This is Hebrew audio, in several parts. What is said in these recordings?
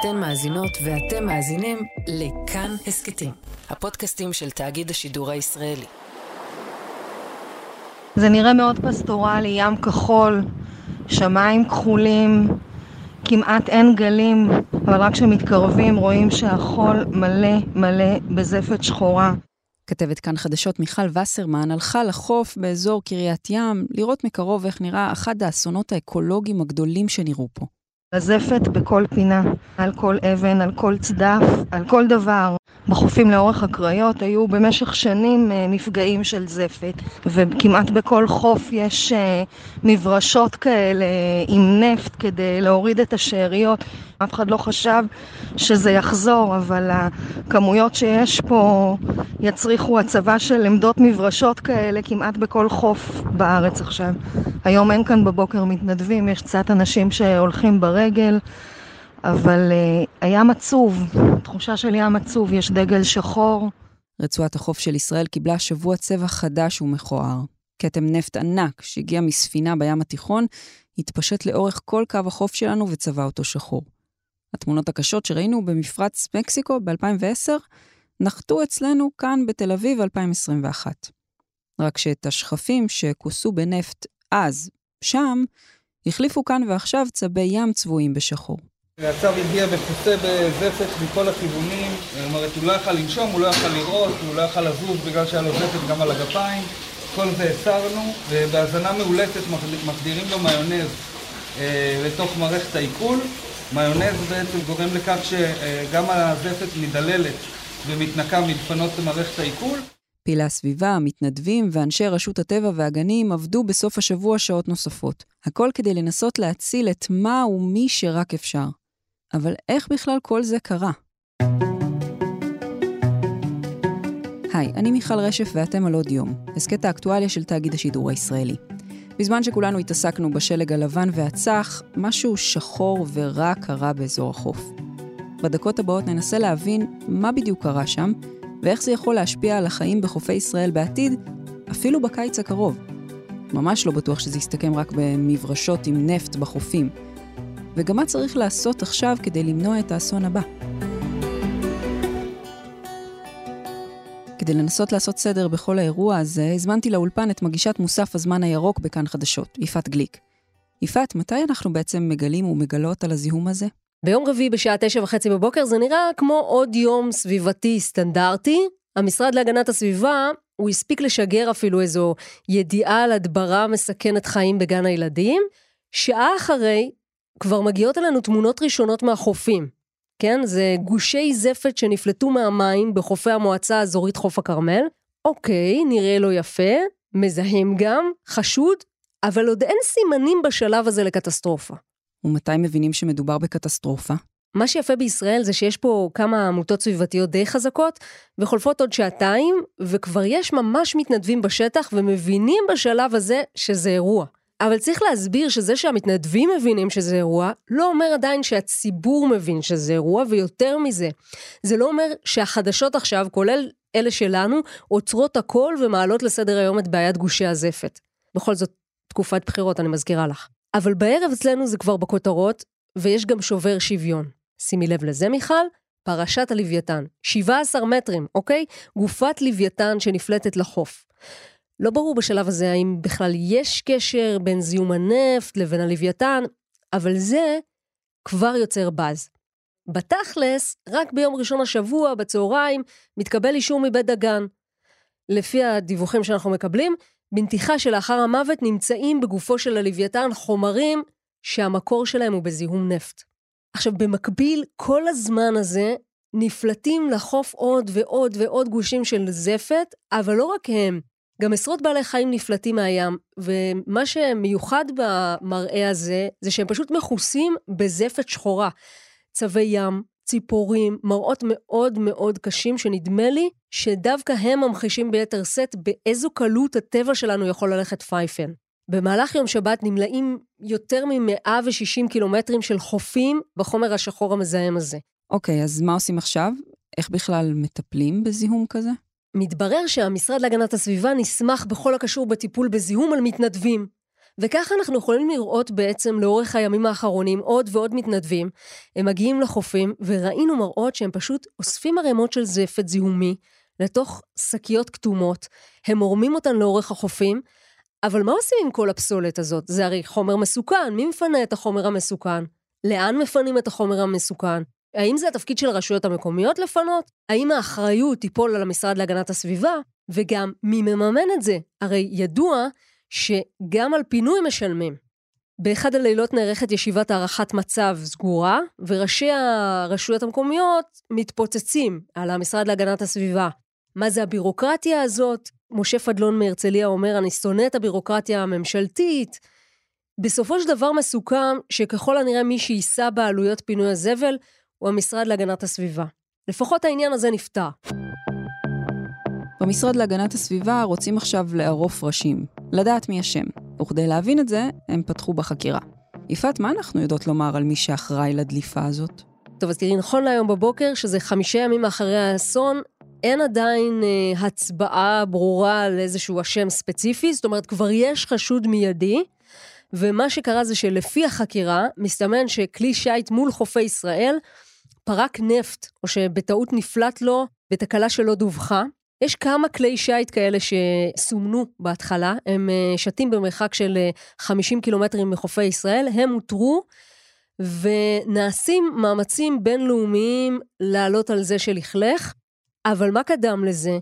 אתן מאזינות ואתם מאזינים לכאן הסכתים, הפודקאסטים של תאגיד השידור הישראלי. זה נראה מאוד פסטורלי, ים כחול, שמיים כחולים, כמעט אין גלים, אבל רק כשמתקרבים רואים שהחול מלא מלא בזפת שחורה. כתבת כאן חדשות מיכל וסרמן הלכה לחוף באזור קריית ים לראות מקרוב איך נראה אחד האסונות האקולוגיים הגדולים שנראו פה. הזפת בכל פינה, על כל אבן, על כל צדף, על כל דבר. בחופים לאורך הקריות היו במשך שנים אה, מפגעים של זפת, וכמעט בכל חוף יש אה, מברשות כאלה עם נפט כדי להוריד את השאריות. אף אחד לא חשב שזה יחזור, אבל הכמויות שיש פה יצריכו הצבה של עמדות מברשות כאלה כמעט בכל חוף בארץ עכשיו. היום אין כאן בבוקר מתנדבים, יש קצת אנשים שהולכים ברגל. אבל הים עצוב, תחושה של ים עצוב, יש דגל שחור. רצועת החוף של ישראל קיבלה השבוע צבע חדש ומכוער. כתם נפט ענק שהגיע מספינה בים התיכון, התפשט לאורך כל קו החוף שלנו וצבע אותו שחור. התמונות הקשות שראינו במפרץ מקסיקו ב-2010 נחתו אצלנו כאן בתל אביב 2021. רק שאת השכפים שכוסו בנפט אז, שם, החליפו כאן ועכשיו צבי ים צבועים בשחור. הצו הגיע מכוסה בזפת מכל הכיוונים, זאת אומרת, הוא לא יכל לנשום, הוא לא יכל לראות, הוא לא יכל לזוז בגלל שהיה לו זפת גם על הגפיים. כל זה הסרנו, ובהזנה מאולצת מחדירים לו מיונז אה, לתוך מערכת העיכול. מיונז בעצם גורם לכך שגם הזפת מדללת ומתנקה מלפנות מערכת העיכול. פעילי הסביבה, המתנדבים ואנשי רשות הטבע והגנים עבדו בסוף השבוע שעות נוספות. הכל כדי לנסות להציל את מה ומי שרק אפשר. אבל איך בכלל כל זה קרה? היי, אני מיכל רשף ואתם על עוד יום, הסכת האקטואליה של תאגיד השידור הישראלי. בזמן שכולנו התעסקנו בשלג הלבן והצח, משהו שחור ורע קרה באזור החוף. בדקות הבאות ננסה להבין מה בדיוק קרה שם, ואיך זה יכול להשפיע על החיים בחופי ישראל בעתיד, אפילו בקיץ הקרוב. ממש לא בטוח שזה יסתכם רק במברשות עם נפט בחופים. וגם מה צריך לעשות עכשיו כדי למנוע את האסון הבא. כדי לנסות לעשות סדר בכל האירוע הזה, הזמנתי לאולפן את מגישת מוסף הזמן הירוק בכאן חדשות, יפעת גליק. יפעת, מתי אנחנו בעצם מגלים ומגלות על הזיהום הזה? ביום רביעי בשעה תשע וחצי בבוקר זה נראה כמו עוד יום סביבתי סטנדרטי. המשרד להגנת הסביבה, הוא הספיק לשגר אפילו איזו ידיעה על הדברה מסכנת חיים בגן הילדים. שעה אחרי, כבר מגיעות אלינו תמונות ראשונות מהחופים. כן, זה גושי זפת שנפלטו מהמים בחופי המועצה האזורית חוף הכרמל. אוקיי, נראה לו יפה, מזהם גם, חשוד, אבל עוד אין סימנים בשלב הזה לקטסטרופה. ומתי מבינים שמדובר בקטסטרופה? מה שיפה בישראל זה שיש פה כמה עמותות סביבתיות די חזקות, וחולפות עוד שעתיים, וכבר יש ממש מתנדבים בשטח ומבינים בשלב הזה שזה אירוע. אבל צריך להסביר שזה שהמתנדבים מבינים שזה אירוע, לא אומר עדיין שהציבור מבין שזה אירוע, ויותר מזה, זה לא אומר שהחדשות עכשיו, כולל אלה שלנו, עוצרות הכל ומעלות לסדר היום את בעיית גושי הזפת. בכל זאת, תקופת בחירות, אני מזכירה לך. אבל בערב אצלנו זה כבר בכותרות, ויש גם שובר שוויון. שימי לב לזה, מיכל, פרשת הלוויתן. 17 מטרים, אוקיי? גופת לוויתן שנפלטת לחוף. לא ברור בשלב הזה האם בכלל יש קשר בין זיהום הנפט לבין הלוויתן, אבל זה כבר יוצר באז. בתכלס, רק ביום ראשון השבוע, בצהריים, מתקבל אישור מבית דגן. לפי הדיווחים שאנחנו מקבלים, בנתיחה שלאחר המוות נמצאים בגופו של הלוויתן חומרים שהמקור שלהם הוא בזיהום נפט. עכשיו, במקביל, כל הזמן הזה נפלטים לחוף עוד ועוד ועוד גושים של זפת, אבל לא רק הם, גם עשרות בעלי חיים נפלטים מהים, ומה שמיוחד במראה הזה, זה שהם פשוט מכוסים בזפת שחורה. צבי ים, ציפורים, מראות מאוד מאוד קשים, שנדמה לי שדווקא הם ממחישים ביתר שאת באיזו קלות הטבע שלנו יכול ללכת פייפן. במהלך יום שבת נמלאים יותר מ-160 קילומטרים של חופים בחומר השחור המזהם הזה. אוקיי, okay, אז מה עושים עכשיו? איך בכלל מטפלים בזיהום כזה? מתברר שהמשרד להגנת הסביבה נסמך בכל הקשור בטיפול בזיהום על מתנדבים. וככה אנחנו יכולים לראות בעצם לאורך הימים האחרונים עוד ועוד מתנדבים. הם מגיעים לחופים, וראינו מראות שהם פשוט אוספים ערימות של זפת זיהומי לתוך שקיות כתומות, הם מורמים אותן לאורך החופים, אבל מה עושים עם כל הפסולת הזאת? זה הרי חומר מסוכן, מי מפנה את החומר המסוכן? לאן מפנים את החומר המסוכן? האם זה התפקיד של הרשויות המקומיות לפנות? האם האחריות תיפול על המשרד להגנת הסביבה? וגם, מי מממן את זה? הרי ידוע שגם על פינוי משלמים. באחד הלילות נערכת ישיבת הערכת מצב סגורה, וראשי הרשויות המקומיות מתפוצצים על המשרד להגנת הסביבה. מה זה הבירוקרטיה הזאת? משה פדלון מהרצליה אומר, אני שונא את הבירוקרטיה הממשלתית. בסופו של דבר מסוכם שככל הנראה מי שיישא בעלויות פינוי הזבל הוא המשרד להגנת הסביבה. לפחות העניין הזה נפתר. במשרד להגנת הסביבה רוצים עכשיו לערוף ראשים, לדעת מי אשם, וכדי להבין את זה, הם פתחו בחקירה. יפעת, מה אנחנו יודעות לומר על מי שאחראי לדליפה הזאת? טוב, אז תראי, נכון להיום בבוקר, שזה חמישה ימים אחרי האסון, אין עדיין אה, הצבעה ברורה על איזשהו אשם ספציפי, זאת אומרת, כבר יש חשוד מיידי, ומה שקרה זה שלפי החקירה, מסתמן שכלי שיט מול חופי ישראל פרק נפט, או שבטעות נפלט לו בתקלה שלא דווחה. יש כמה כלי שיט כאלה שסומנו בהתחלה, הם אה, שתים במרחק של 50 אה, קילומטרים מחופי ישראל, הם אותרו, ונעשים מאמצים בינלאומיים לעלות על זה שלכלך. אבל מה קדם לזה?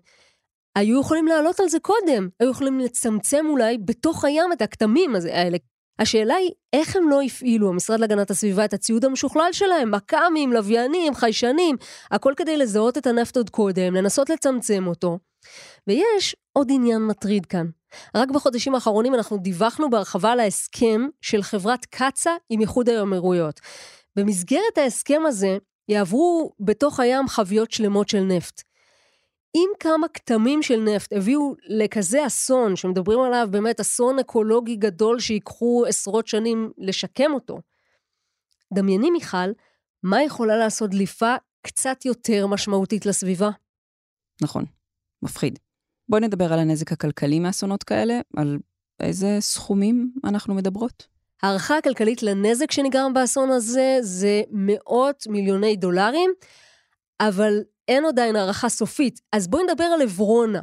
היו יכולים לעלות על זה קודם, היו יכולים לצמצם אולי בתוך הים את הכתמים האלה. השאלה היא, איך הם לא הפעילו, המשרד להגנת הסביבה, את הציוד המשוכלל שלהם, מכ"מים, לוויינים, חיישנים, הכל כדי לזהות את הנפט עוד קודם, לנסות לצמצם אותו. ויש עוד עניין מטריד כאן. רק בחודשים האחרונים אנחנו דיווחנו בהרחבה על ההסכם של חברת קצא"א עם איחוד האמירויות. במסגרת ההסכם הזה יעברו בתוך הים חביות שלמות של נפט. אם כמה כתמים של נפט הביאו לכזה אסון, שמדברים עליו באמת אסון אקולוגי גדול שיקחו עשרות שנים לשקם אותו, דמייני מיכל, מה יכולה לעשות דליפה קצת יותר משמעותית לסביבה? נכון, מפחיד. בואי נדבר על הנזק הכלכלי מאסונות כאלה, על איזה סכומים אנחנו מדברות. הערכה הכלכלית לנזק שנגרם באסון הזה זה מאות מיליוני דולרים, אבל אין עדיין הערכה סופית. אז בואי נדבר על עברונה.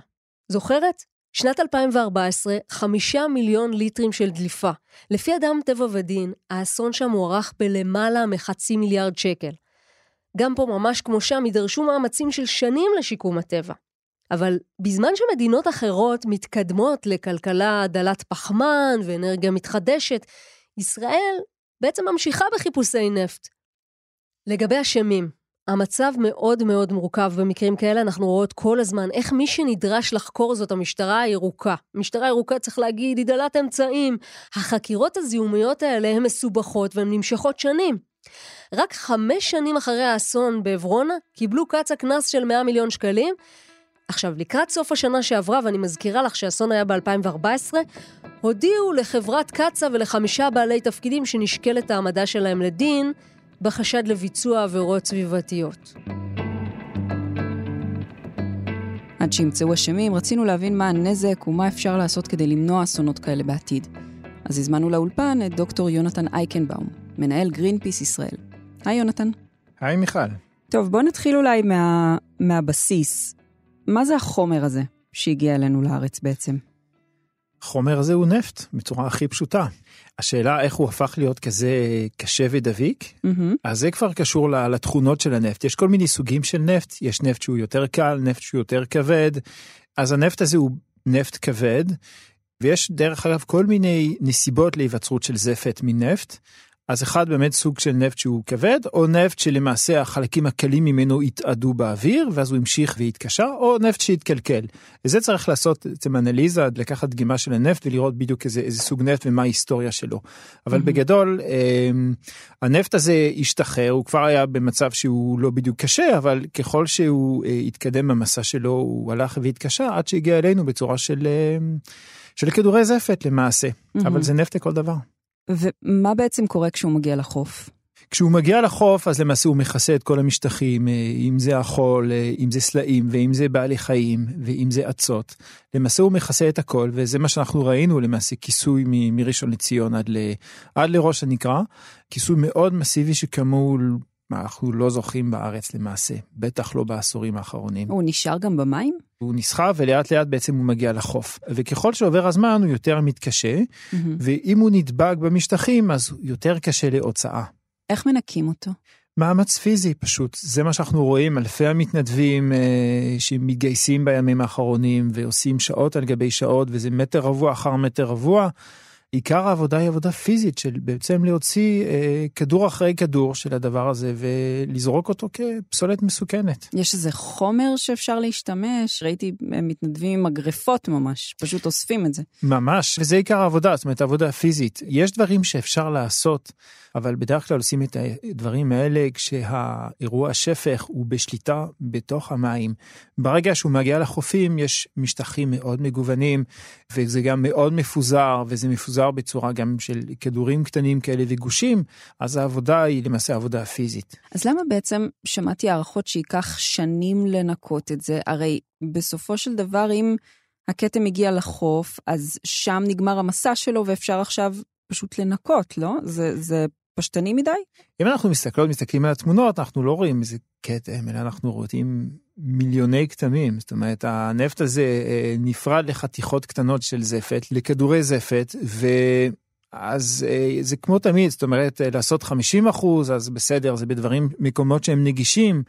זוכרת? שנת 2014, חמישה מיליון ליטרים של דליפה. לפי אדם טבע ודין, האסון שם מוערך בלמעלה מחצי מיליארד שקל. גם פה, ממש כמו שם, יידרשו מאמצים של שנים לשיקום הטבע. אבל בזמן שמדינות אחרות מתקדמות לכלכלה דלת פחמן ואנרגיה מתחדשת, ישראל בעצם ממשיכה בחיפושי נפט. לגבי אשמים, המצב מאוד מאוד מורכב במקרים כאלה, אנחנו רואות כל הזמן איך מי שנדרש לחקור זאת המשטרה הירוקה. המשטרה הירוקה, צריך להגיד, היא דלת אמצעים. החקירות הזיהומיות האלה הן מסובכות והן נמשכות שנים. רק חמש שנים אחרי האסון בעברונה, קיבלו קצ"א קנס של 100 מיליון שקלים. עכשיו, לקראת סוף השנה שעברה, ואני מזכירה לך שהאסון היה ב-2014, הודיעו לחברת קצ"א ולחמישה בעלי תפקידים שנשקלת העמדה שלהם לדין, בחשד לביצוע עבירות סביבתיות. עד שימצאו אשמים, רצינו להבין מה הנזק ומה אפשר לעשות כדי למנוע אסונות כאלה בעתיד. אז הזמנו לאולפן את דוקטור יונתן אייקנבאום, מנהל גרינפיס ישראל. היי יונתן. היי מיכל. טוב, בוא נתחיל אולי מה, מהבסיס. מה זה החומר הזה שהגיע אלינו לארץ בעצם? החומר הזה הוא נפט, בצורה הכי פשוטה. השאלה איך הוא הפך להיות כזה קשה ודביק, mm-hmm. אז זה כבר קשור לתכונות של הנפט. יש כל מיני סוגים של נפט, יש נפט שהוא יותר קל, נפט שהוא יותר כבד, אז הנפט הזה הוא נפט כבד, ויש דרך אגב כל מיני נסיבות להיווצרות של זפת מנפט. אז אחד באמת סוג של נפט שהוא כבד, או נפט שלמעשה החלקים הקלים ממנו התאדו באוויר, ואז הוא המשיך והתקשר, או נפט שהתקלקל. וזה צריך לעשות בעצם אנליזה, לקחת דגימה של הנפט ולראות בדיוק איזה, איזה סוג נפט ומה ההיסטוריה שלו. אבל mm-hmm. בגדול, אה, הנפט הזה השתחרר, הוא כבר היה במצב שהוא לא בדיוק קשה, אבל ככל שהוא אה, התקדם במסע שלו, הוא הלך והתקשר עד שהגיע אלינו בצורה של, אה, של כדורי זפת למעשה. Mm-hmm. אבל זה נפט לכל דבר. ומה בעצם קורה כשהוא מגיע לחוף? כשהוא מגיע לחוף, אז למעשה הוא מכסה את כל המשטחים, אה, אם זה החול, אה, אם זה סלעים, ואם זה בעלי חיים, ואם זה אצות. למעשה הוא מכסה את הכל, וזה מה שאנחנו ראינו, למעשה כיסוי מראשון לציון עד, ל, עד לראש הנקרה. כיסוי מאוד מסיבי שכמוהו אנחנו לא זוכים בארץ למעשה, בטח לא בעשורים האחרונים. הוא נשאר גם במים? הוא נסחב ולאט לאט בעצם הוא מגיע לחוף. וככל שעובר הזמן הוא יותר מתקשה, mm-hmm. ואם הוא נדבק במשטחים אז יותר קשה להוצאה. איך מנקים אותו? מאמץ פיזי פשוט, זה מה שאנחנו רואים, אלפי המתנדבים אה, שמתגייסים בימים האחרונים ועושים שעות על גבי שעות וזה מטר רבוע אחר מטר רבוע. עיקר העבודה היא עבודה פיזית של בעצם להוציא אה, כדור אחרי כדור של הדבר הזה ולזרוק אותו כפסולת מסוכנת. יש איזה חומר שאפשר להשתמש? ראיתי מתנדבים עם מגרפות ממש, פשוט אוספים את זה. ממש, וזה עיקר העבודה, זאת אומרת עבודה פיזית. יש דברים שאפשר לעשות. אבל בדרך כלל עושים את הדברים האלה כשהאירוע השפך הוא בשליטה בתוך המים. ברגע שהוא מגיע לחופים יש משטחים מאוד מגוונים וזה גם מאוד מפוזר וזה מפוזר בצורה גם של כדורים קטנים כאלה וגושים, אז העבודה היא למעשה עבודה פיזית. אז למה בעצם שמעתי הערכות שייקח שנים לנקות את זה? הרי בסופו של דבר אם... הכתם הגיע לחוף, אז שם נגמר המסע שלו ואפשר עכשיו פשוט לנקות, לא? זה, זה פשטני מדי? אם אנחנו מסתכלות, מסתכלים על התמונות, אנחנו לא רואים איזה כתם, אלא אנחנו רואים מיליוני כתמים. זאת אומרת, הנפט הזה אה, נפרד לחתיכות קטנות של זפת, לכדורי זפת, ו... אז אה, זה כמו תמיד, זאת אומרת, אה, לעשות 50 אחוז, אז בסדר, זה בדברים, מקומות שהם נגישים,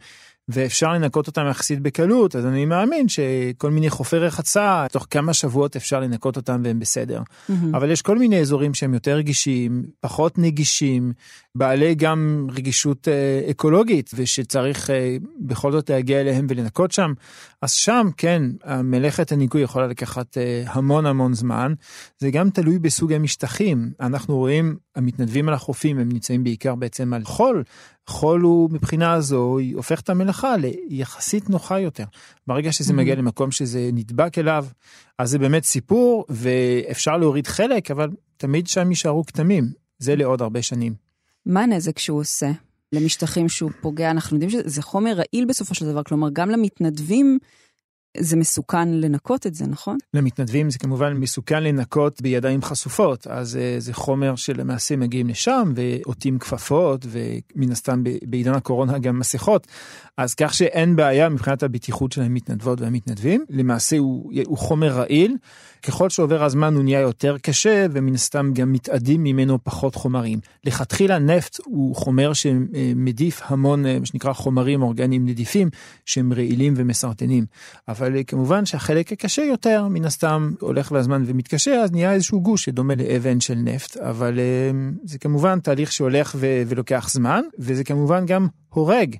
ואפשר לנקות אותם יחסית בקלות, אז אני מאמין שכל מיני חופי רחצה, תוך כמה שבועות אפשר לנקות אותם והם בסדר. Mm-hmm. אבל יש כל מיני אזורים שהם יותר רגישים, פחות נגישים, בעלי גם רגישות אה, אקולוגית, ושצריך אה, בכל זאת להגיע אליהם ולנקות שם. אז שם, כן, מלאכת הניקוי יכולה לקחת אה, המון המון זמן. זה גם תלוי בסוג המשטחים. אנחנו רואים, המתנדבים על החופים, הם נמצאים בעיקר בעצם על חול. חול הוא מבחינה זו, היא הופכת את המלאכה ליחסית נוחה יותר. ברגע שזה mm-hmm. מגיע למקום שזה נדבק אליו, אז זה באמת סיפור, ואפשר להוריד חלק, אבל תמיד שם יישארו כתמים. זה לעוד הרבה שנים. מה הנזק שהוא עושה? למשטחים שהוא פוגע, אנחנו יודעים שזה חומר רעיל בסופו של דבר, כלומר גם למתנדבים זה מסוכן לנקות את זה, נכון? למתנדבים זה כמובן מסוכן לנקות בידיים חשופות, אז אה, זה חומר שלמעשה מגיעים לשם ועוטים כפפות ומן הסתם בעידן הקורונה גם מסכות, אז כך שאין בעיה מבחינת הבטיחות של המתנדבות והמתנדבים, למעשה הוא, הוא חומר רעיל, ככל שעובר הזמן הוא נהיה יותר קשה ומן הסתם גם מתאדים ממנו פחות חומרים. לכתחילה נפט הוא חומר שמדיף המון אה, מה שנקרא חומרים אורגניים נדיפים שהם רעילים ומסרטנים, אבל אה, כמובן שהחלק הקשה יותר מן הסתם הולך והזמן ומתקשה אז נהיה איזשהו גוש שדומה לאבן של נפט, אבל אה, זה כמובן תהליך שהולך ולוקח זמן וזה כמובן גם הורג.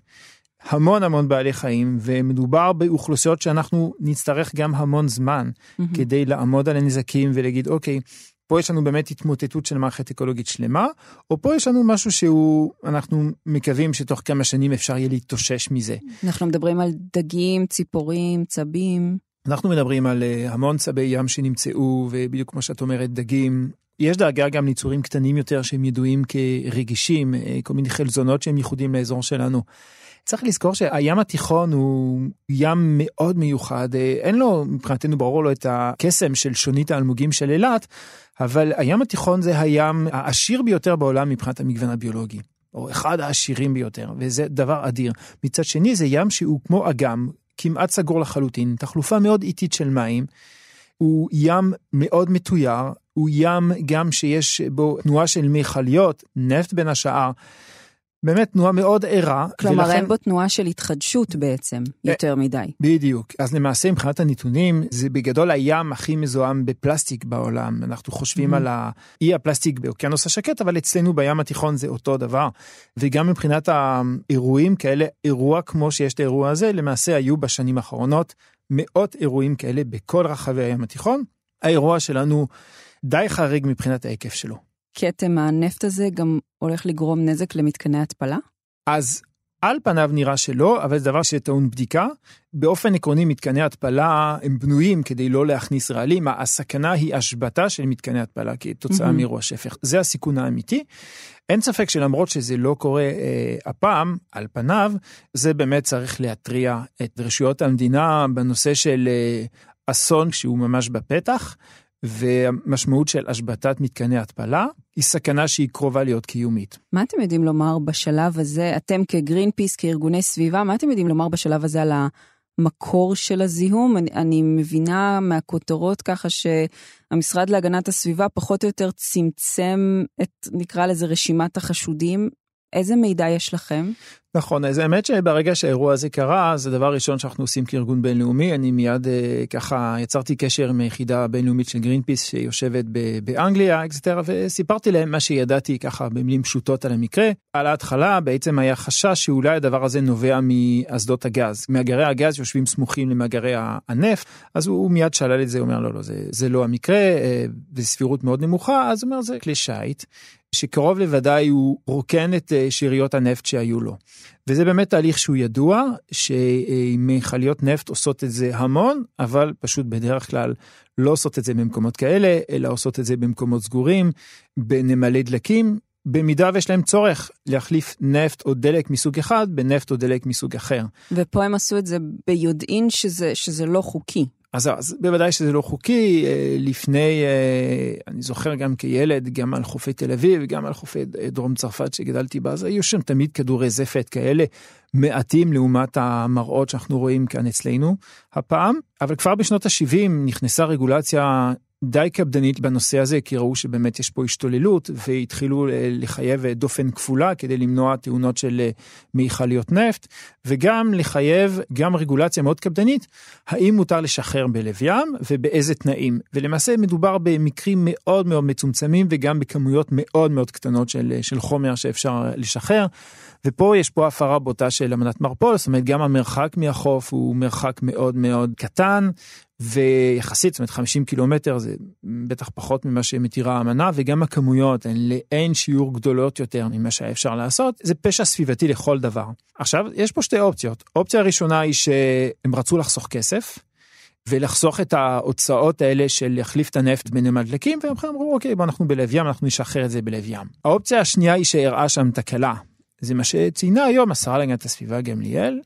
המון המון בעלי חיים ומדובר באוכלוסיות שאנחנו נצטרך גם המון זמן mm-hmm. כדי לעמוד על הנזקים ולהגיד אוקיי פה יש לנו באמת התמוטטות של מערכת אקולוגית שלמה או פה יש לנו משהו שהוא אנחנו מקווים שתוך כמה שנים אפשר יהיה להתאושש מזה. אנחנו מדברים על דגים ציפורים צבים. אנחנו מדברים על אה, המון צבי ים שנמצאו ובדיוק כמו שאת אומרת דגים יש דאגה גם ליצורים קטנים יותר שהם ידועים כרגישים אה, כל מיני חלזונות שהם ייחודים לאזור שלנו. צריך לזכור שהים התיכון הוא ים מאוד מיוחד, אה, אין לו מבחינתנו ברור לו את הקסם של שונית האלמוגים של אילת, אבל הים התיכון זה הים העשיר ביותר בעולם מבחינת המגוון הביולוגי. או אחד העשירים ביותר, וזה דבר אדיר. מצד שני זה ים שהוא כמו אגם, כמעט סגור לחלוטין, תחלופה מאוד איטית של מים. הוא ים מאוד מתויר, הוא ים גם שיש בו תנועה של מכליות, נפט בין השאר. באמת תנועה מאוד ערה. כלומר ולכן... אין בו תנועה של התחדשות בעצם, אה, יותר מדי. בדיוק. אז למעשה מבחינת הנתונים, זה בגדול הים הכי מזוהם בפלסטיק בעולם. אנחנו חושבים mm-hmm. על האי הפלסטיק באוקיינוס השקט, אבל אצלנו בים התיכון זה אותו דבר. וגם מבחינת האירועים כאלה, אירוע כמו שיש את האירוע הזה, למעשה היו בשנים האחרונות מאות אירועים כאלה בכל רחבי הים התיכון. האירוע שלנו די חריג מבחינת ההיקף שלו. כתם הנפט הזה גם הולך לגרום נזק למתקני התפלה? אז על פניו נראה שלא, אבל זה דבר שטעון בדיקה. באופן עקרוני מתקני התפלה הם בנויים כדי לא להכניס רעלים, הסכנה היא השבתה של מתקני התפלה כתוצאה mm-hmm. מאירוע שפך, זה הסיכון האמיתי. אין ספק שלמרות שזה לא קורה אה, הפעם, על פניו, זה באמת צריך להתריע את רשויות המדינה בנושא של אה, אסון שהוא ממש בפתח. והמשמעות של השבתת מתקני התפלה היא סכנה שהיא קרובה להיות קיומית. מה אתם יודעים לומר בשלב הזה, אתם כגרין פיס, כארגוני סביבה, מה אתם יודעים לומר בשלב הזה על המקור של הזיהום? אני, אני מבינה מהכותרות ככה שהמשרד להגנת הסביבה פחות או יותר צמצם את, נקרא לזה, רשימת החשודים. איזה מידע יש לכם? נכון, אז האמת שברגע שהאירוע הזה קרה, זה דבר ראשון שאנחנו עושים כארגון בינלאומי. אני מיד אה, ככה יצרתי קשר עם היחידה הבינלאומית של גרינפיס שיושבת באנגליה, אקסטר, וסיפרתי להם מה שידעתי ככה במילים פשוטות על המקרה. על ההתחלה בעצם היה חשש שאולי הדבר הזה נובע מאסדות הגז. מאגרי הגז יושבים סמוכים למאגרי הנפט, אז הוא מיד שלל את זה, הוא אומר לא, לא, זה, זה לא המקרה, אה, בסבירות מאוד נמוכה, אז הוא אומר זה כלי שיט. שקרוב לוודאי הוא רוקן את אה, שאריות הנפט שהיו לו. וזה באמת תהליך שהוא ידוע, שמכליות נפט עושות את זה המון, אבל פשוט בדרך כלל לא עושות את זה במקומות כאלה, אלא עושות את זה במקומות סגורים, בנמלי דלקים, במידה ויש להם צורך להחליף נפט או דלק מסוג אחד בנפט או דלק מסוג אחר. ופה הם עשו את זה ביודעין שזה, שזה לא חוקי. אז, אז בוודאי שזה לא חוקי, אה, לפני, אה, אני זוכר גם כילד, גם על חופי תל אביב, גם על חופי דרום צרפת שגדלתי בה, אז היו שם תמיד כדורי זפת כאלה, מעטים לעומת המראות שאנחנו רואים כאן אצלנו הפעם, אבל כבר בשנות ה-70 נכנסה רגולציה די קפדנית בנושא הזה, כי ראו שבאמת יש פה השתוללות, והתחילו אה, לחייב אה, דופן כפולה כדי למנוע תאונות של אה, מיכליות נפט, וגם לחייב גם רגולציה מאוד קפדנית, האם מותר לשחרר בלב ים ובאיזה תנאים. ולמעשה מדובר במקרים מאוד מאוד מצומצמים וגם בכמויות מאוד מאוד קטנות של, של חומר שאפשר לשחרר. ופה יש פה הפרה בוטה של אמנת מרפול, זאת אומרת גם המרחק מהחוף הוא מרחק מאוד מאוד קטן, ויחסית, זאת אומרת 50 קילומטר זה בטח פחות ממה שמתירה האמנה, וגם הכמויות הן לאין שיעור גדולות יותר ממה שהיה אפשר לעשות, זה פשע סביבתי לכל דבר. עכשיו, יש פה שתי אופציות. אופציה הראשונה היא שהם רצו לחסוך כסף. ולחסוך את ההוצאות האלה של להחליף את הנפט בנמל דלקים, והם אמרו אוקיי בוא אנחנו בלב ים אנחנו נשחרר את זה בלב ים. האופציה השנייה היא שהראה שם תקלה. זה מה שציינה היום השרה להגנת הסביבה גמליאל,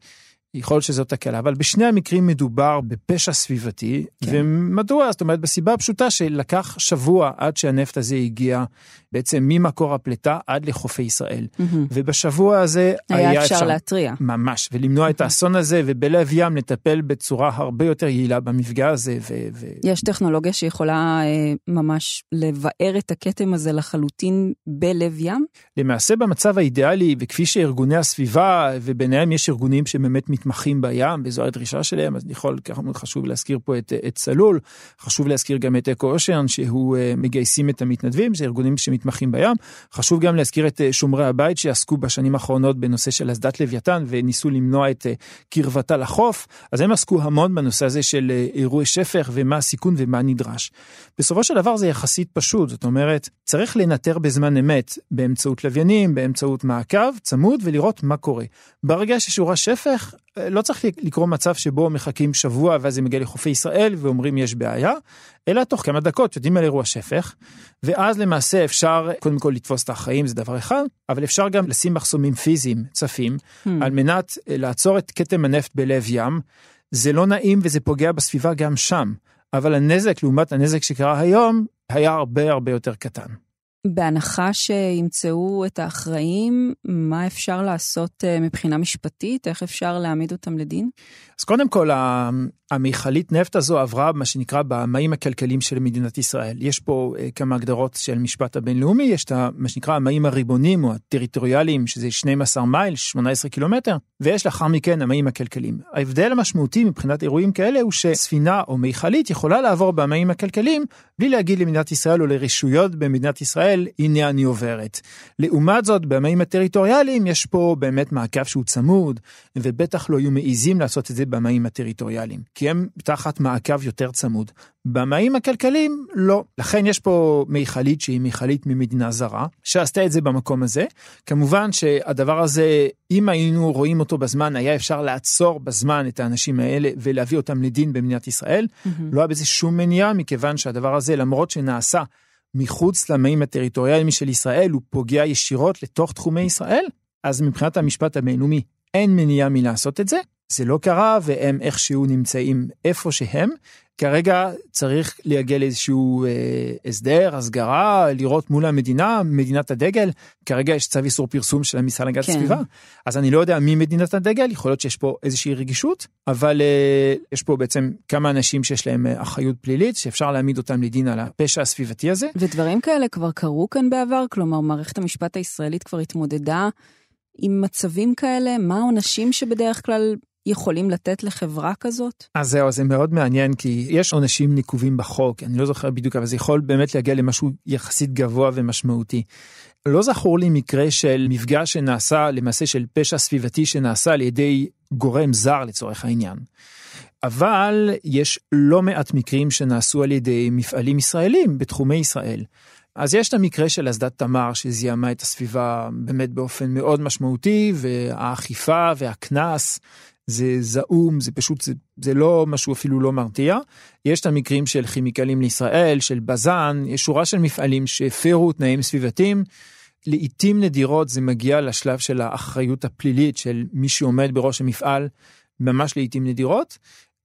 יכול להיות שזאת תקלה, אבל בשני המקרים מדובר בפשע סביבתי, כן. ומדוע? זאת אומרת, בסיבה הפשוטה שלקח שבוע עד שהנפט הזה הגיע בעצם ממקור הפליטה עד לחופי ישראל. Mm-hmm. ובשבוע הזה היה, היה אפשר, אפשר להתריע. ממש, ולמנוע mm-hmm. את האסון הזה, ובלב ים לטפל בצורה הרבה יותר יעילה במפגע הזה. ו- ו- יש טכנולוגיה שיכולה אה, ממש לבאר את הכתם הזה לחלוטין בלב ים? למעשה במצב האידיאלי, וכפי שארגוני הסביבה, וביניהם יש ארגונים שבאמת מתמחים בים, וזו הדרישה שלהם, אז יכול, ככה מאוד חשוב להזכיר פה את, את צלול, חשוב להזכיר גם את אקו אושן, שהוא uh, מגייסים את המתנדבים, זה ארגונים שמתמחים בים. חשוב גם להזכיר את uh, שומרי הבית שעסקו בשנים האחרונות בנושא של אסדת לוויתן, וניסו למנוע את uh, קרבתה לחוף, אז הם עסקו המון בנושא הזה של uh, אירועי שפך, ומה הסיכון ומה נדרש. בסופו של דבר זה יחסית פשוט, זאת אומרת, צריך לנטר בזמן אמת, באמצעות לוויינים, באמצעות מעקב, צמוד, ולראות מה קורה. ברגע ששורה שפך, לא צריך לקרוא מצב שבו מחכים שבוע ואז זה מגיע לחופי ישראל ואומרים יש בעיה, אלא תוך כמה דקות יודעים על אירוע שפך, ואז למעשה אפשר קודם כל לתפוס את החיים זה דבר אחד, אבל אפשר גם לשים מחסומים פיזיים צפים, hmm. על מנת לעצור את כתם הנפט בלב ים. זה לא נעים וזה פוגע בסביבה גם שם, אבל הנזק לעומת הנזק שקרה היום היה הרבה הרבה יותר קטן. בהנחה שימצאו את האחראים, מה אפשר לעשות אה, מבחינה משפטית? איך אפשר להעמיד אותם לדין? אז קודם כל, המכלית נפט הזו עברה מה שנקרא במים הכלכליים של מדינת ישראל. יש פה אה, כמה הגדרות של משפט הבינלאומי, יש את מה שנקרא המים הריבוניים או הטריטוריאליים, שזה 12 מייל, 18 קילומטר, ויש לאחר מכן המים הכלכליים. ההבדל המשמעותי מבחינת אירועים כאלה הוא שספינה או מכלית יכולה לעבור במים הכלכליים בלי להגיד למדינת ישראל או לרשויות במדינת ישראל, הנה אני עוברת. לעומת זאת, במים הטריטוריאליים יש פה באמת מעקב שהוא צמוד, ובטח לא יהיו מעיזים לעשות את זה במים הטריטוריאליים. כי הם תחת מעקב יותר צמוד. במים הכלכליים לא. לכן יש פה מיכלית שהיא מיכלית ממדינה זרה, שעשתה את זה במקום הזה. כמובן שהדבר הזה, אם היינו רואים אותו בזמן, היה אפשר לעצור בזמן את האנשים האלה ולהביא אותם לדין במדינת ישראל. Mm-hmm. לא היה בזה שום מניעה, מכיוון שהדבר הזה, למרות שנעשה מחוץ למים הטריטוריאליים של ישראל, הוא פוגע ישירות לתוך תחומי ישראל, אז מבחינת המשפט הבינלאומי אין מניעה מלעשות את זה. זה לא קרה והם איכשהו נמצאים איפה שהם. כרגע צריך להגיע לאיזשהו אה, הסדר, הסגרה, לראות מול המדינה, מדינת הדגל. כרגע יש צו איסור פרסום של המשרד להגנת כן. הסביבה, אז אני לא יודע מי מדינת הדגל, יכול להיות שיש פה איזושהי רגישות, אבל אה, יש פה בעצם כמה אנשים שיש להם אה, אחריות פלילית, שאפשר להעמיד אותם לדין על הפשע הסביבתי הזה. ודברים כאלה כבר קרו כאן בעבר? כלומר, מערכת המשפט הישראלית כבר התמודדה עם מצבים כאלה? מה העונשים שבדרך כלל יכולים לתת לחברה כזאת? אז זהו, זה מאוד מעניין, כי יש עונשים נקובים בחוק, אני לא זוכר בדיוק, אבל זה יכול באמת להגיע למשהו יחסית גבוה ומשמעותי. לא זכור לי מקרה של מפגש שנעשה, למעשה של פשע סביבתי שנעשה על ידי גורם זר לצורך העניין. אבל יש לא מעט מקרים שנעשו על ידי מפעלים ישראלים בתחומי ישראל. אז יש את המקרה של אסדת תמר שזיהמה את הסביבה באמת באופן מאוד משמעותי, והאכיפה והקנס זה זעום, זה פשוט, זה, זה לא משהו אפילו לא מרתיע. יש את המקרים של כימיקלים לישראל, של בז"ן, יש שורה של מפעלים שהפרו תנאים סביבתיים. לעיתים נדירות זה מגיע לשלב של האחריות הפלילית של מי שעומד בראש המפעל, ממש לעיתים נדירות.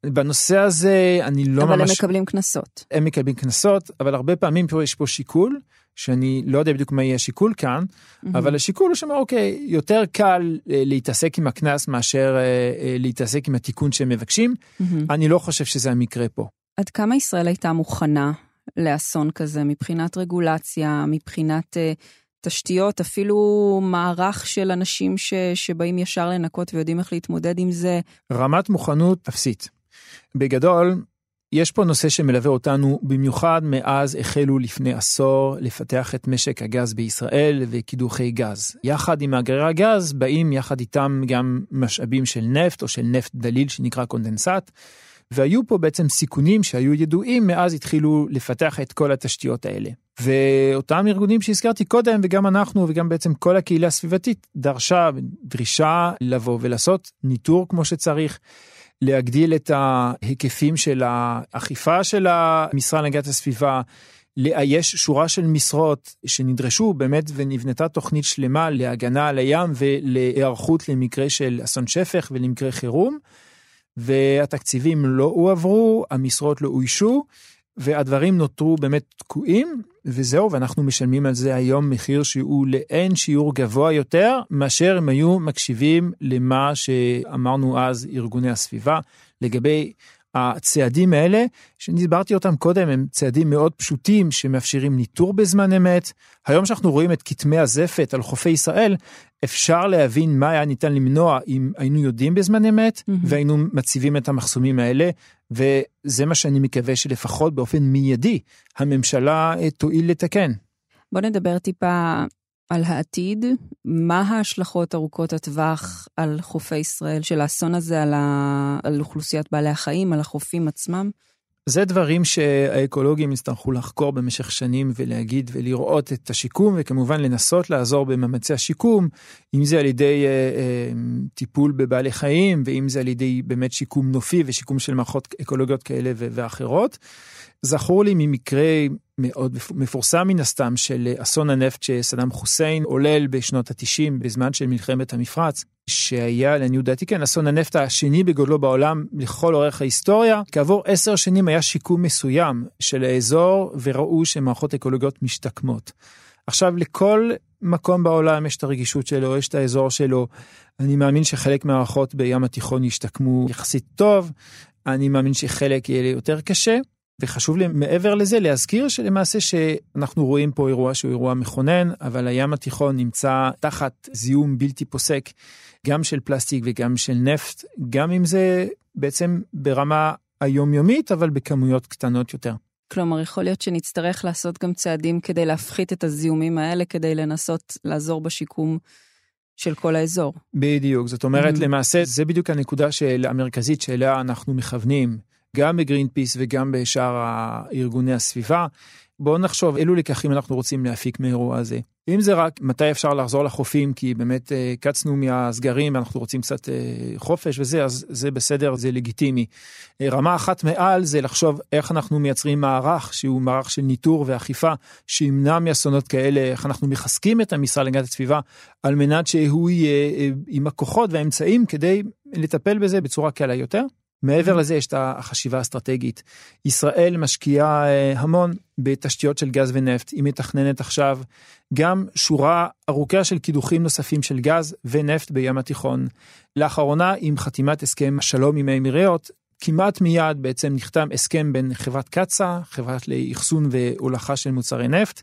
בנושא הזה אני לא אבל ממש... אבל הם מקבלים קנסות. הם מקבלים קנסות, אבל הרבה פעמים פה יש פה שיקול, שאני לא יודע בדיוק מה יהיה השיקול כאן, mm-hmm. אבל השיקול הוא שאומר, אוקיי, יותר קל אה, להתעסק עם הקנס מאשר אה, אה, להתעסק עם התיקון שהם מבקשים. Mm-hmm. אני לא חושב שזה המקרה פה. עד כמה ישראל הייתה מוכנה לאסון כזה מבחינת רגולציה, מבחינת uh, תשתיות, אפילו מערך של אנשים ש, שבאים ישר לנקות ויודעים איך להתמודד עם זה? רמת מוכנות אפסית. בגדול, יש פה נושא שמלווה אותנו במיוחד מאז החלו לפני עשור לפתח את משק הגז בישראל וקידוחי גז. יחד עם מאגרי הגז באים יחד איתם גם משאבים של נפט או של נפט דליל שנקרא קונדנסט. והיו פה בעצם סיכונים שהיו ידועים מאז התחילו לפתח את כל התשתיות האלה. ואותם ארגונים שהזכרתי קודם וגם אנחנו וגם בעצם כל הקהילה הסביבתית דרשה דרישה לבוא ולעשות ניטור כמו שצריך. להגדיל את ההיקפים של האכיפה של המשרד להגנת הסביבה, לאייש שורה של משרות שנדרשו באמת ונבנתה תוכנית שלמה להגנה על הים ולהיערכות למקרה של אסון שפך ולמקרה חירום. והתקציבים לא הועברו, המשרות לא אוישו, והדברים נותרו באמת תקועים, וזהו, ואנחנו משלמים על זה היום מחיר שהוא לאין שיעור גבוה יותר, מאשר הם היו מקשיבים למה שאמרנו אז ארגוני הסביבה, לגבי הצעדים האלה, שדיברתי אותם קודם, הם צעדים מאוד פשוטים שמאפשרים ניטור בזמן אמת. היום שאנחנו רואים את כתמי הזפת על חופי ישראל, אפשר להבין מה היה ניתן למנוע אם היינו יודעים בזמן אמת, mm-hmm. והיינו מציבים את המחסומים האלה, וזה מה שאני מקווה שלפחות באופן מיידי הממשלה אה, תועיל לתקן. בוא נדבר טיפה על העתיד, מה ההשלכות ארוכות הטווח על חופי ישראל של האסון הזה, על, ה... על אוכלוסיית בעלי החיים, על החופים עצמם? זה דברים שהאקולוגים יצטרכו לחקור במשך שנים ולהגיד ולראות את השיקום וכמובן לנסות לעזור במאמצי השיקום, אם זה על ידי אה, אה, טיפול בבעלי חיים ואם זה על ידי באמת שיקום נופי ושיקום של מערכות אקולוגיות כאלה ואחרות. זכור לי ממקרה מאוד מפורסם מן הסתם של אסון הנפט שסדאם חוסיין עולל בשנות התשעים בזמן של מלחמת המפרץ, שהיה לעניות דעתי כן אסון הנפט השני בגודלו בעולם לכל אורך ההיסטוריה. כעבור עשר שנים היה שיקום מסוים של האזור וראו שמערכות אקולוגיות משתקמות. עכשיו לכל מקום בעולם יש את הרגישות שלו, יש את האזור שלו. אני מאמין שחלק מהמערכות בים התיכון ישתקמו יחסית טוב, אני מאמין שחלק יהיה יותר קשה. וחשוב לי מעבר לזה להזכיר שלמעשה שאנחנו רואים פה אירוע שהוא אירוע מכונן, אבל הים התיכון נמצא תחת זיהום בלתי פוסק, גם של פלסטיק וגם של נפט, גם אם זה בעצם ברמה היומיומית, אבל בכמויות קטנות יותר. כלומר, יכול להיות שנצטרך לעשות גם צעדים כדי להפחית את הזיהומים האלה, כדי לנסות לעזור בשיקום של כל האזור. בדיוק, זאת אומרת, mm-hmm. למעשה, זה בדיוק הנקודה של המרכזית שאליה אנחנו מכוונים. גם בגרין פיס וגם בשאר ארגוני הסביבה. בואו נחשוב אילו לקחים אנחנו רוצים להפיק מאירוע הזה. אם זה רק מתי אפשר לחזור לחופים כי באמת אה, קצנו מהסגרים ואנחנו רוצים קצת אה, חופש וזה אז זה בסדר זה לגיטימי. אה, רמה אחת מעל זה לחשוב איך אנחנו מייצרים מערך שהוא מערך של ניטור ואכיפה שימנע מאסונות כאלה איך אנחנו מחזקים את המשרד להגנת הסביבה על מנת שהוא יהיה עם הכוחות והאמצעים כדי לטפל בזה בצורה קלה יותר. מעבר לזה יש את החשיבה האסטרטגית. ישראל משקיעה אה, המון בתשתיות של גז ונפט, היא מתכננת עכשיו גם שורה ארוכה של קידוחים נוספים של גז ונפט בים התיכון. לאחרונה עם חתימת הסכם השלום עם האמירויות, כמעט מיד בעצם נחתם הסכם בין חברת קצא"א, חברת לאחסון והולכה של מוצרי נפט,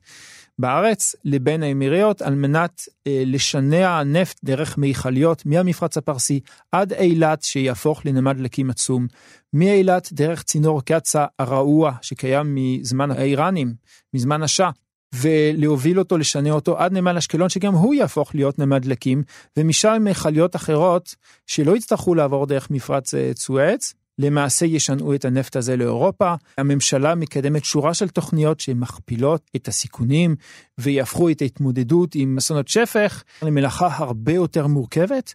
בארץ לבין האמירויות על מנת אה, לשנע נפט דרך מיכליות מהמפרץ הפרסי עד אילת שיהפוך לנמל דלקים עצום. מאילת דרך צינור קצא"א הרעוע שקיים מזמן האיראנים, מזמן השאה. ולהוביל אותו, לשנע אותו עד נמל אשקלון, שגם הוא יהפוך להיות נמל דלקים, ומשם מכליות אחרות שלא יצטרכו לעבור דרך מפרץ צואץ, אה, למעשה ישנעו את הנפט הזה לאירופה. הממשלה מקדמת שורה של תוכניות שמכפילות את הסיכונים ויהפכו את ההתמודדות עם אסונות שפך למלאכה הרבה יותר מורכבת.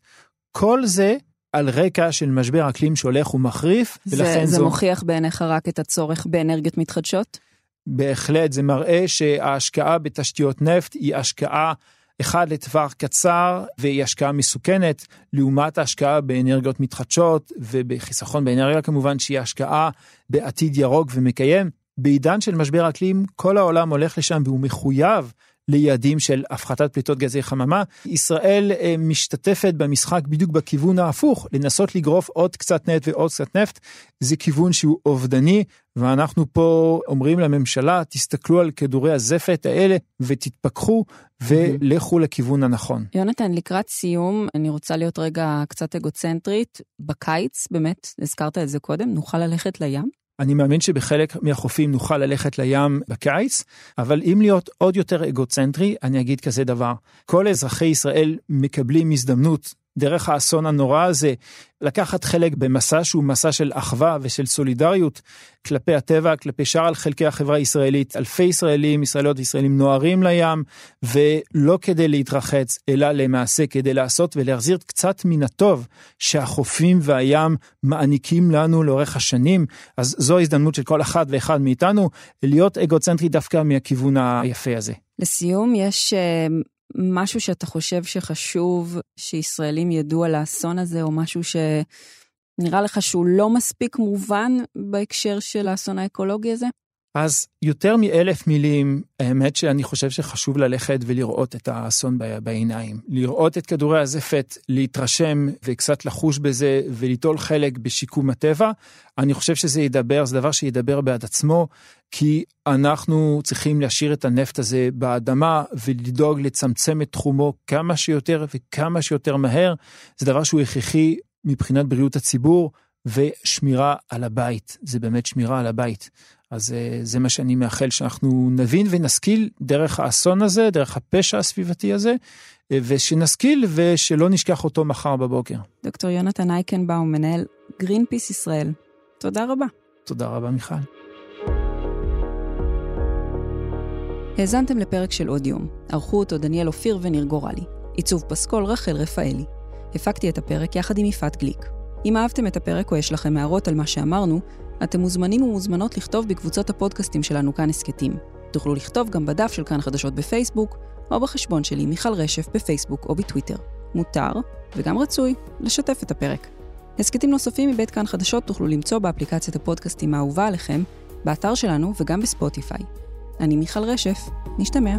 כל זה על רקע של משבר אקלים שהולך ומחריף. זה, זה זו... מוכיח בעיניך רק את הצורך באנרגיות מתחדשות? בהחלט, זה מראה שההשקעה בתשתיות נפט היא השקעה אחד לטווח קצר והיא השקעה מסוכנת לעומת ההשקעה באנרגיות מתחדשות ובחיסכון באנרגיה כמובן שהיא השקעה בעתיד ירוק ומקיים. בעידן של משבר אקלים כל העולם הולך לשם והוא מחויב ליעדים של הפחתת פליטות גזי חממה. ישראל אה, משתתפת במשחק בדיוק בכיוון ההפוך, לנסות לגרוף עוד קצת נפט ועוד קצת נפט, זה כיוון שהוא אובדני, ואנחנו פה אומרים לממשלה, תסתכלו על כדורי הזפת האלה ותתפכחו ולכו לכיוון הנכון. יונתן, לקראת סיום, אני רוצה להיות רגע קצת אגוצנטרית. בקיץ, באמת, הזכרת את זה קודם, נוכל ללכת לים? אני מאמין שבחלק מהחופים נוכל ללכת לים בקיץ, אבל אם להיות עוד יותר אגוצנטרי, אני אגיד כזה דבר. כל אזרחי ישראל מקבלים הזדמנות דרך האסון הנורא הזה, לקחת חלק במסע שהוא מסע של אחווה ושל סולידריות כלפי הטבע, כלפי שאר חלקי החברה הישראלית. אלפי ישראלים, ישראליות וישראלים נוהרים לים, ולא כדי להתרחץ, אלא למעשה כדי לעשות ולהחזיר קצת מן הטוב שהחופים והים מעניקים לנו לאורך השנים. אז זו ההזדמנות של כל אחד ואחד מאיתנו להיות אגוצנטרי דווקא מהכיוון היפה הזה. לסיום, יש אה, משהו שאתה חושב שחשוב שישראלים ידעו על האסון הזה, או משהו שנראה לך שהוא לא מספיק מובן בהקשר של האסון האקולוגי הזה? אז יותר מאלף מילים, האמת שאני חושב שחשוב ללכת ולראות את האסון בעיניים. לראות את כדורי הזפת, להתרשם וקצת לחוש בזה וליטול חלק בשיקום הטבע. אני חושב שזה ידבר, זה דבר שידבר בעד עצמו, כי אנחנו צריכים להשאיר את הנפט הזה באדמה ולדאוג לצמצם את תחומו כמה שיותר וכמה שיותר מהר. זה דבר שהוא הכרחי מבחינת בריאות הציבור. ושמירה על הבית, זה באמת שמירה על הבית. אז אה, זה מה שאני מאחל שאנחנו נבין ונשכיל דרך האסון הזה, דרך הפשע הסביבתי הזה, אה, ושנשכיל ושלא נשכח אותו מחר בבוקר. דוקטור יונתן אייקנבאום, מנהל גרין פיס ישראל, תודה רבה. תודה רבה, מיכל. האזנתם לפרק של עוד יום. ערכו אותו דניאל אופיר וניר גורלי. עיצוב פסקול רחל רפאלי. הפקתי את הפרק יחד עם יפעת גליק. אם אהבתם את הפרק או יש לכם הערות על מה שאמרנו, אתם מוזמנים ומוזמנות לכתוב בקבוצות הפודקאסטים שלנו כאן הסכתים. תוכלו לכתוב גם בדף של כאן חדשות בפייסבוק, או בחשבון שלי מיכל רשף בפייסבוק או בטוויטר. מותר, וגם רצוי, לשתף את הפרק. הסכתים נוספים מבית כאן חדשות תוכלו למצוא באפליקציית הפודקאסטים האהובה עליכם, באתר שלנו וגם בספוטיפיי. אני מיכל רשף, נשתמע.